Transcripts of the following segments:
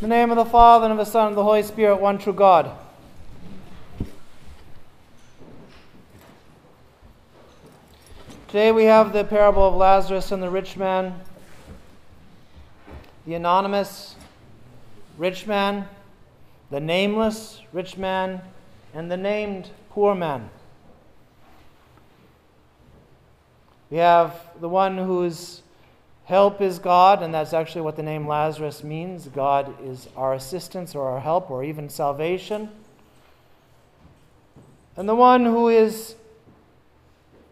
In the name of the Father, and of the Son, and of the Holy Spirit, one true God. Today we have the parable of Lazarus and the rich man, the anonymous rich man, the nameless rich man, and the named poor man. We have the one whose help is God, and that's actually what the name Lazarus means. God is our assistance or our help or even salvation. And the one who is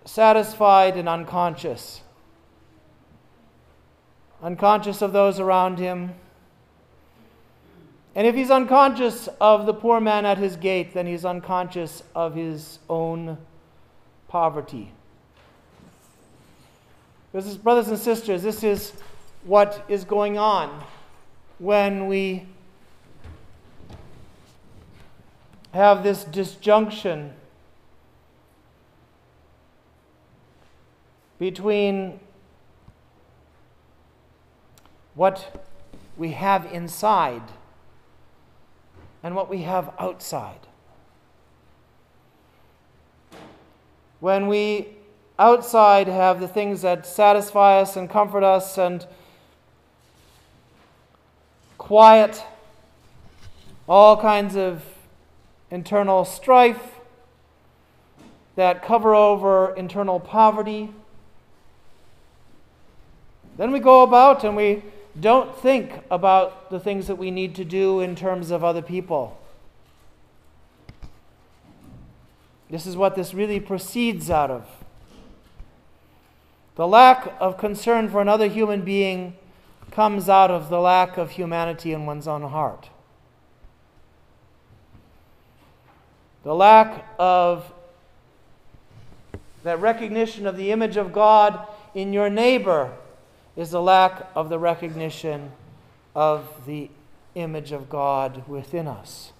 satisfied and unconscious, unconscious of those around him. And if he's unconscious of the poor man at his gate, then he's unconscious of his own poverty. Because, brothers and sisters, this is what is going on when we have this disjunction between what we have inside and what we have outside. When we outside have the things that satisfy us and comfort us and quiet all kinds of internal strife that cover over internal poverty then we go about and we don't think about the things that we need to do in terms of other people. This is what this really proceeds out of. The lack of concern for another human being comes out of the lack of humanity in one's own heart. The lack of that recognition of the image of God in your neighbor is the lack of the recognition of the image of God within us.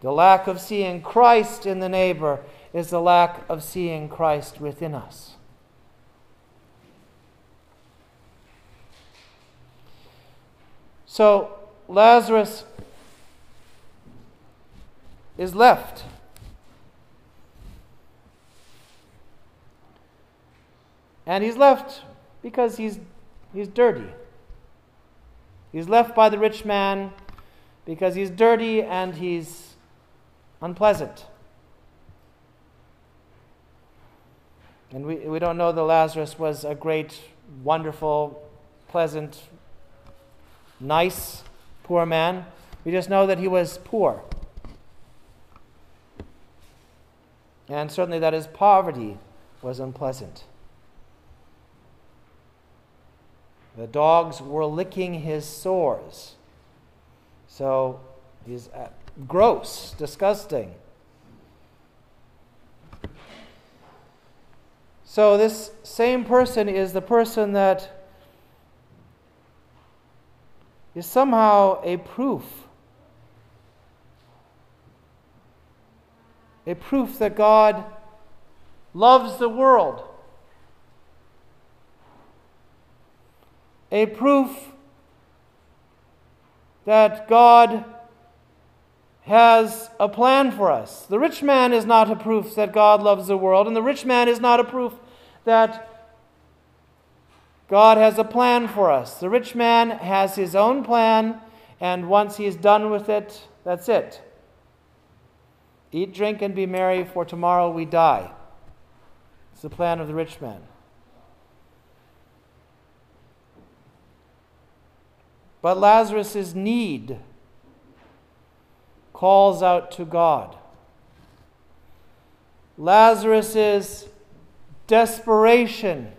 The lack of seeing Christ in the neighbor is the lack of seeing Christ within us. So Lazarus is left And he's left because he's, he's dirty. He's left by the rich man because he's dirty and he's unpleasant. And we, we don't know that Lazarus was a great, wonderful, pleasant, nice, poor man. We just know that he was poor. And certainly that his poverty was unpleasant. The dogs were licking his sores. So he's uh, gross, disgusting. So, this same person is the person that is somehow a proof. A proof that God loves the world. a proof that God has a plan for us. The rich man is not a proof that God loves the world, and the rich man is not a proof that God has a plan for us. The rich man has his own plan, and once he's done with it, that's it. Eat, drink, and be merry, for tomorrow we die. It's the plan of the rich man. But Lazarus' need calls out to God. Lazarus' desperation,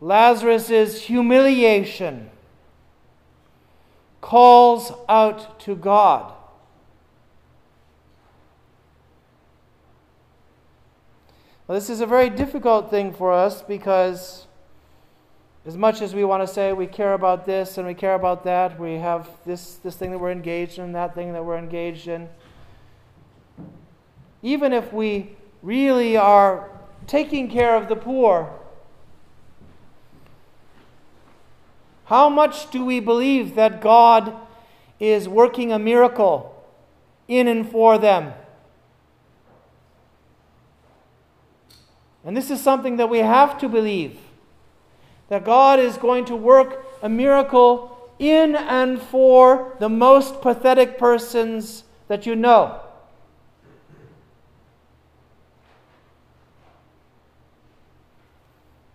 Lazarus' humiliation calls out to God. Well, this is a very difficult thing for us because as much as we want to say we care about this and we care about that, we have this, this thing that we're engaged in, that thing that we're engaged in. Even if we really are taking care of the poor, How much do we believe that God is working a miracle in and for them? And this is something that we have to believe that God is going to work a miracle in and for the most pathetic persons that you know.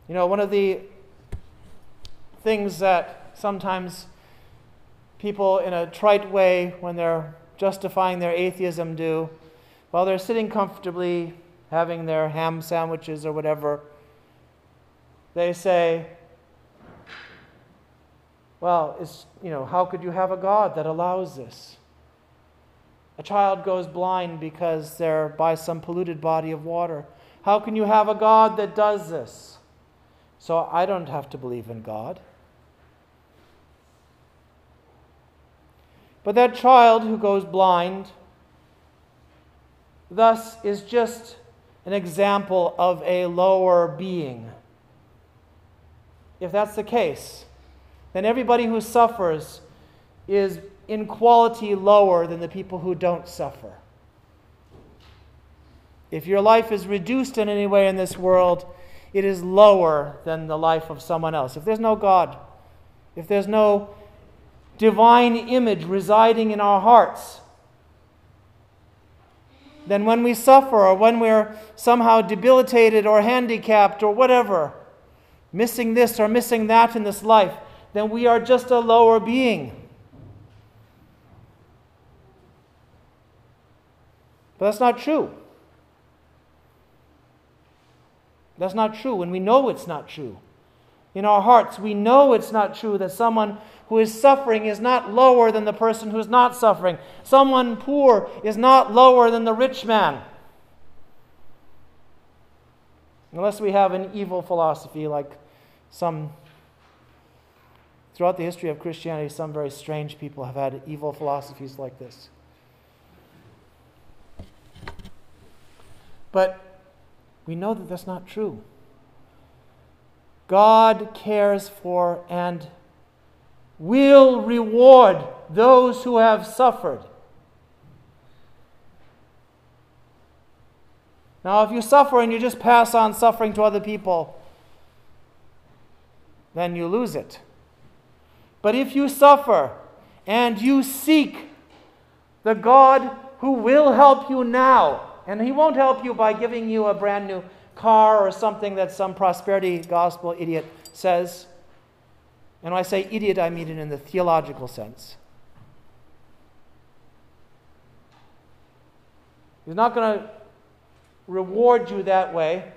You know, one of the things that sometimes people, in a trite way, when they're justifying their atheism, do, while they're sitting comfortably having their ham sandwiches or whatever, they say, well, you know, how could you have a God that allows this? A child goes blind because they're by some polluted body of water. How can you have a God that does this? So I don't have to believe in God. But that child who goes blind, thus, is just an example of a lower being. If that's the case, then everybody who suffers is in quality lower than the people who don't suffer. If your life is reduced in any way in this world, it is lower than the life of someone else. If there's no God, if there's no divine image residing in our hearts, then when we suffer or when we're somehow debilitated or handicapped or whatever, missing this or missing that in this life, then we are just a lower being. But that's not true. That's not true, and we know it's not true. In our hearts, we know it's not true that someone who is suffering is not lower than the person who is not suffering. Someone poor is not lower than the rich man. Unless we have an evil philosophy like some, throughout the history of Christianity, some very strange people have had evil philosophies like this. But we know that that's not true. God cares for and will reward those who have suffered. Now, if you suffer and you just pass on suffering to other people, then you lose it. But if you suffer and you seek the God who will help you now, and He won't help you by giving you a brand new car or something that some prosperity gospel idiot says. And when I say idiot, I mean it in the theological sense. He's not going to reward you that way.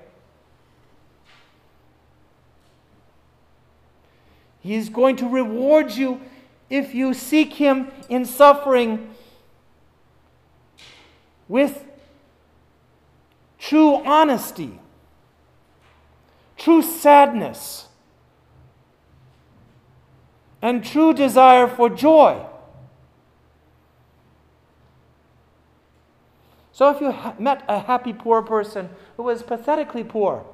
He's going to reward you if you seek Him in suffering with true honesty, true sadness, and true desire for joy. So if you ha- met a happy poor person who was pathetically poor,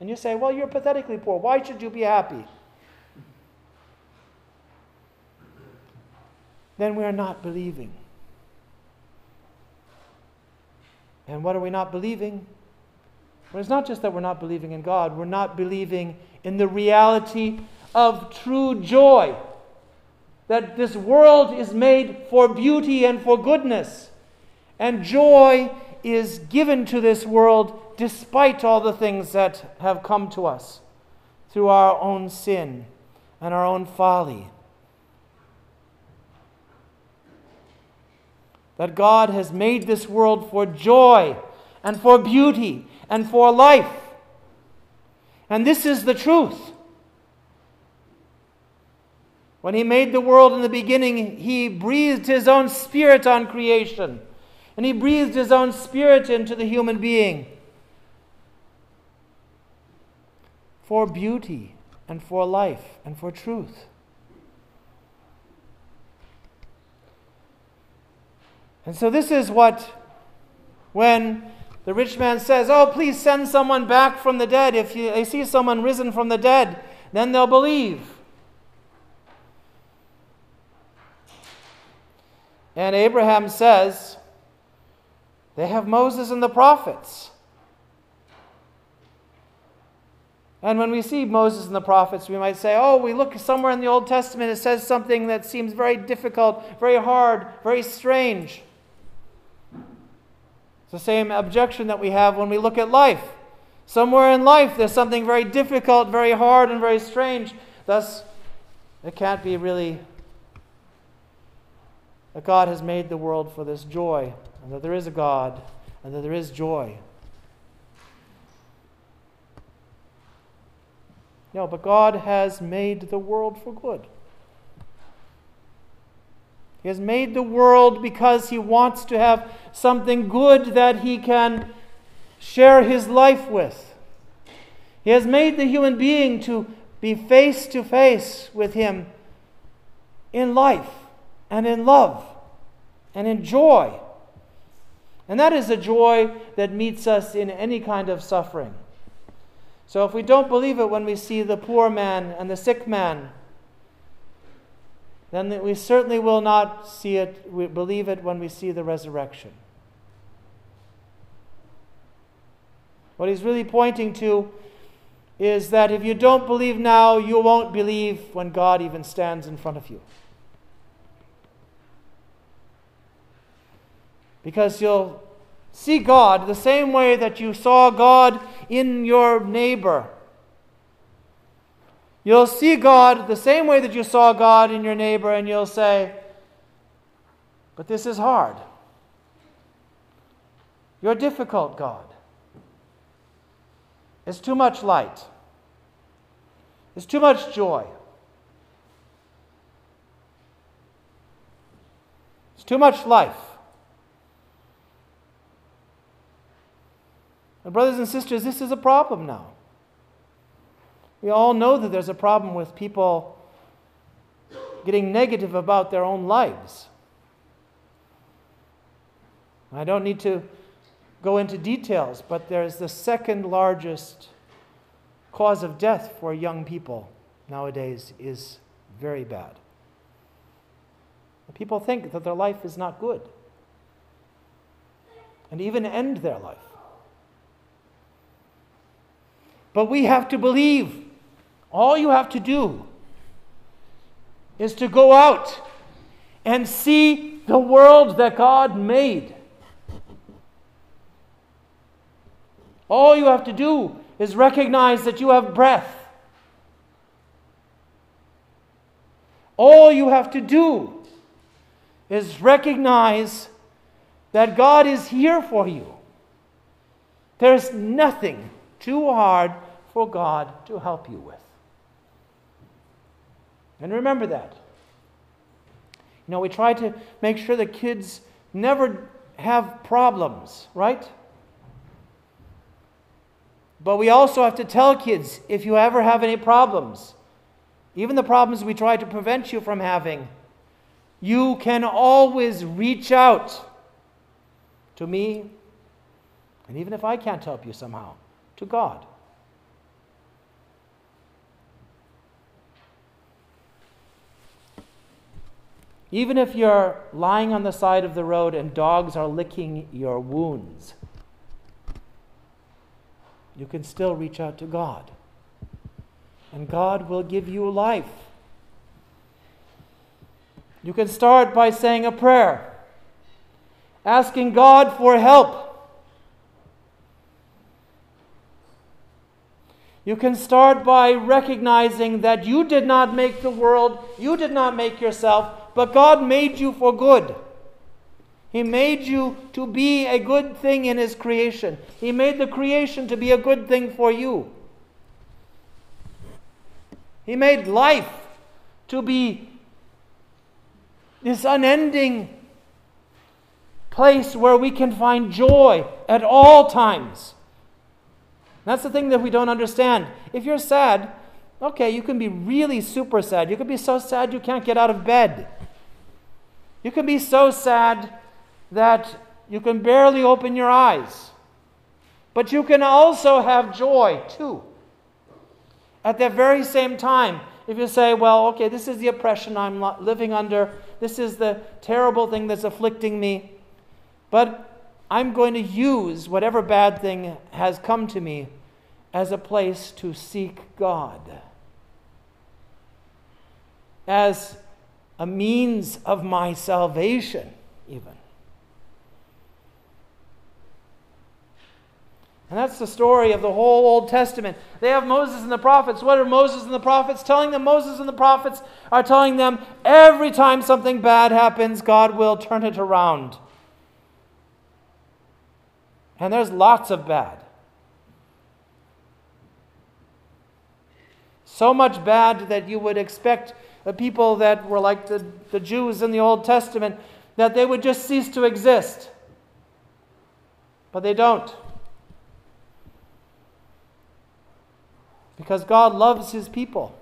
and you say, Well, you're pathetically poor, why should you be happy? Then we are not believing. And what are we not believing? Well, it's not just that we're not believing in God, we're not believing in the reality of true joy. That this world is made for beauty and for goodness. And joy is given to this world despite all the things that have come to us through our own sin and our own folly. That God has made this world for joy and for beauty and for life. And this is the truth. When He made the world in the beginning, He breathed His own Spirit on creation. And He breathed His own Spirit into the human being for beauty and for life and for truth. And so, this is what, when the rich man says, Oh, please send someone back from the dead. If you, they see someone risen from the dead, then they'll believe. And Abraham says, They have Moses and the prophets. And when we see Moses and the prophets, we might say, oh, we look somewhere in the Old Testament, it says something that seems very difficult, very hard, very strange. The same objection that we have when we look at life. Somewhere in life, there's something very difficult, very hard, and very strange. Thus, it can't be really that God has made the world for this joy, and that there is a God, and that there is joy. No, but God has made the world for good. He has made the world because He wants to have something good that He can share His life with. He has made the human being to be face to face with Him in life and in love and in joy. And that is a joy that meets us in any kind of suffering. So if we don't believe it when we see the poor man and the sick man, then we certainly will not see it, we believe it when we see the resurrection. What he's really pointing to is that if you don't believe now, you won't believe when God even stands in front of you. Because you'll see God the same way that you saw God in your neighbor. You'll see God the same way that you saw God in your neighbor, and you'll say, But this is hard. You're difficult, God. It's too much light. It's too much joy. It's too much life. And, brothers and sisters, this is a problem now. We all know that there's a problem with people getting negative about their own lives. I don't need to go into details, but there's the second largest cause of death for young people nowadays is very bad. People think that their life is not good and even end their life. But we have to believe. All you have to do is to go out and see the world that God made. All you have to do is recognize that you have breath. All you have to do is recognize that God is here for you. There's nothing too hard for God to help you with. And remember that. You know, we try to make sure that kids never have problems, right? But we also have to tell kids if you ever have any problems, even the problems we try to prevent you from having, you can always reach out to me. And even if I can't help you somehow, to God. Even if you're lying on the side of the road and dogs are licking your wounds, you can still reach out to God. And God will give you life. You can start by saying a prayer, asking God for help You can start by recognizing that you did not make the world, you did not make yourself, but God made you for good. He made you to be a good thing in His creation. He made the creation to be a good thing for you. He made life to be this unending place where we can find joy at all times. That's the thing that we don't understand. If you're sad, okay, you can be really super sad. You can be so sad you can't get out of bed. You can be so sad that you can barely open your eyes. But you can also have joy too. At that very same time, if you say, well, okay, this is the oppression I'm living under, this is the terrible thing that's afflicting me. But I'm going to use whatever bad thing has come to me as a place to seek God, as a means of my salvation, even. And that's the story of the whole Old Testament. They have Moses and the prophets. What are Moses and the prophets telling them? Moses and the prophets are telling them every time something bad happens, God will turn it around. And there's lots of bad. So much bad that you would expect the people that were like the, the Jews in the Old Testament, that they would just cease to exist. But they don't. Because God loves his people,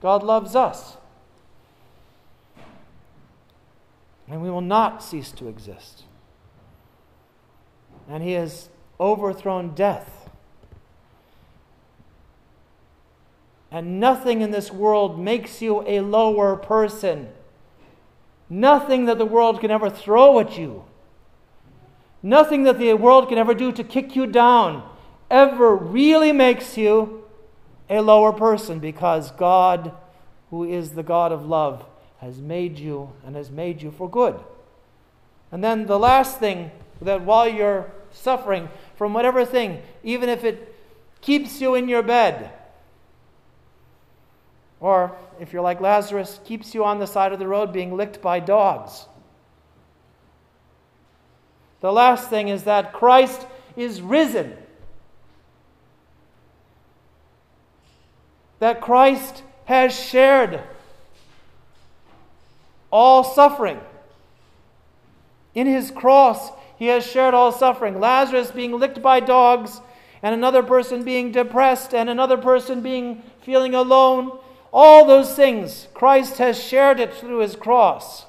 God loves us. And we will not cease to exist. And he has overthrown death And nothing in this world makes you a lower person. Nothing that the world can ever throw at you. Nothing that the world can ever do to kick you down ever really makes you a lower person because God, who is the God of love, has made you and has made you for good. And then the last thing that while you're suffering from whatever thing, even if it keeps you in your bed, or, if you're like Lazarus, keeps you on the side of the road being licked by dogs. The last thing is that Christ is risen. That Christ has shared all suffering. In his cross, he has shared all suffering. Lazarus being licked by dogs, and another person being depressed, and another person being feeling alone, all those things, Christ has shared it through his cross.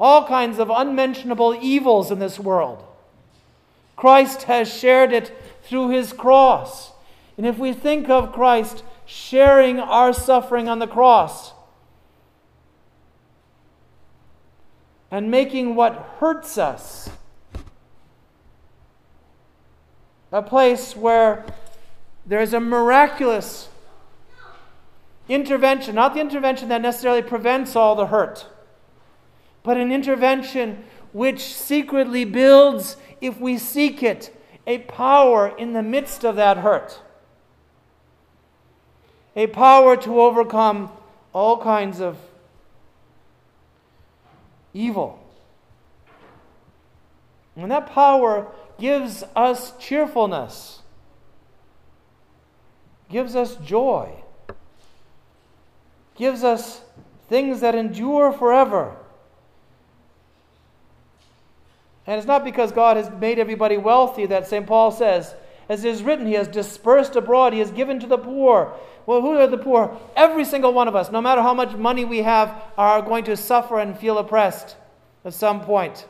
All kinds of unmentionable evils in this world. Christ has shared it through his cross. And if we think of Christ sharing our suffering on the cross and making what hurts us a place where there is a miraculous intervention, not the intervention that necessarily prevents all the hurt, but an intervention which secretly builds, if we seek it, a power in the midst of that hurt. A power to overcome all kinds of evil. And that power gives us cheerfulness gives us joy, gives us things that endure forever. And it's not because God has made everybody wealthy that St. Paul says, as it is written, He has dispersed abroad, He has given to the poor. Well, who are the poor? Every single one of us, no matter how much money we have, are going to suffer and feel oppressed at some point.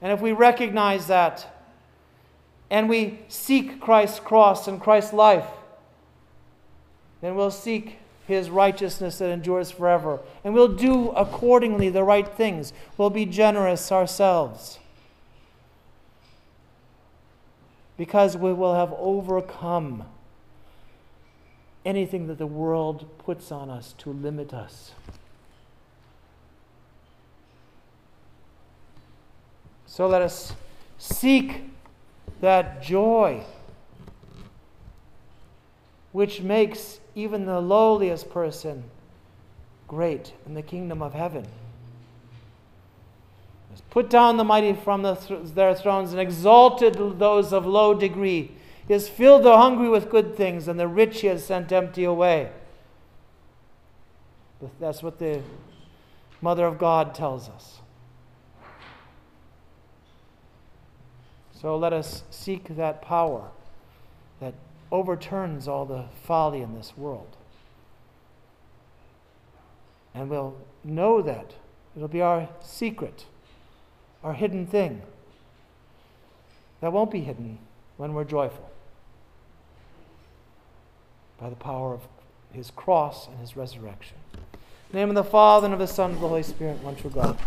And if we recognize that, and we seek Christ's cross and Christ's life, then we'll seek his righteousness that endures forever. And we'll do accordingly the right things. We'll be generous ourselves. Because we will have overcome anything that the world puts on us to limit us. So let us seek that joy which makes even the lowliest person great in the kingdom of heaven. Has put down the mighty from the th- their thrones and exalted those of low degree. He has filled the hungry with good things, and the rich he has sent empty away. That's what the Mother of God tells us. So let us seek that power that overturns all the folly in this world. And we'll know that. It'll be our secret, our hidden thing. That won't be hidden when we're joyful. by the power of his cross and his resurrection. In the name of the Father, and of the Son, and of the Holy Spirit, one true God.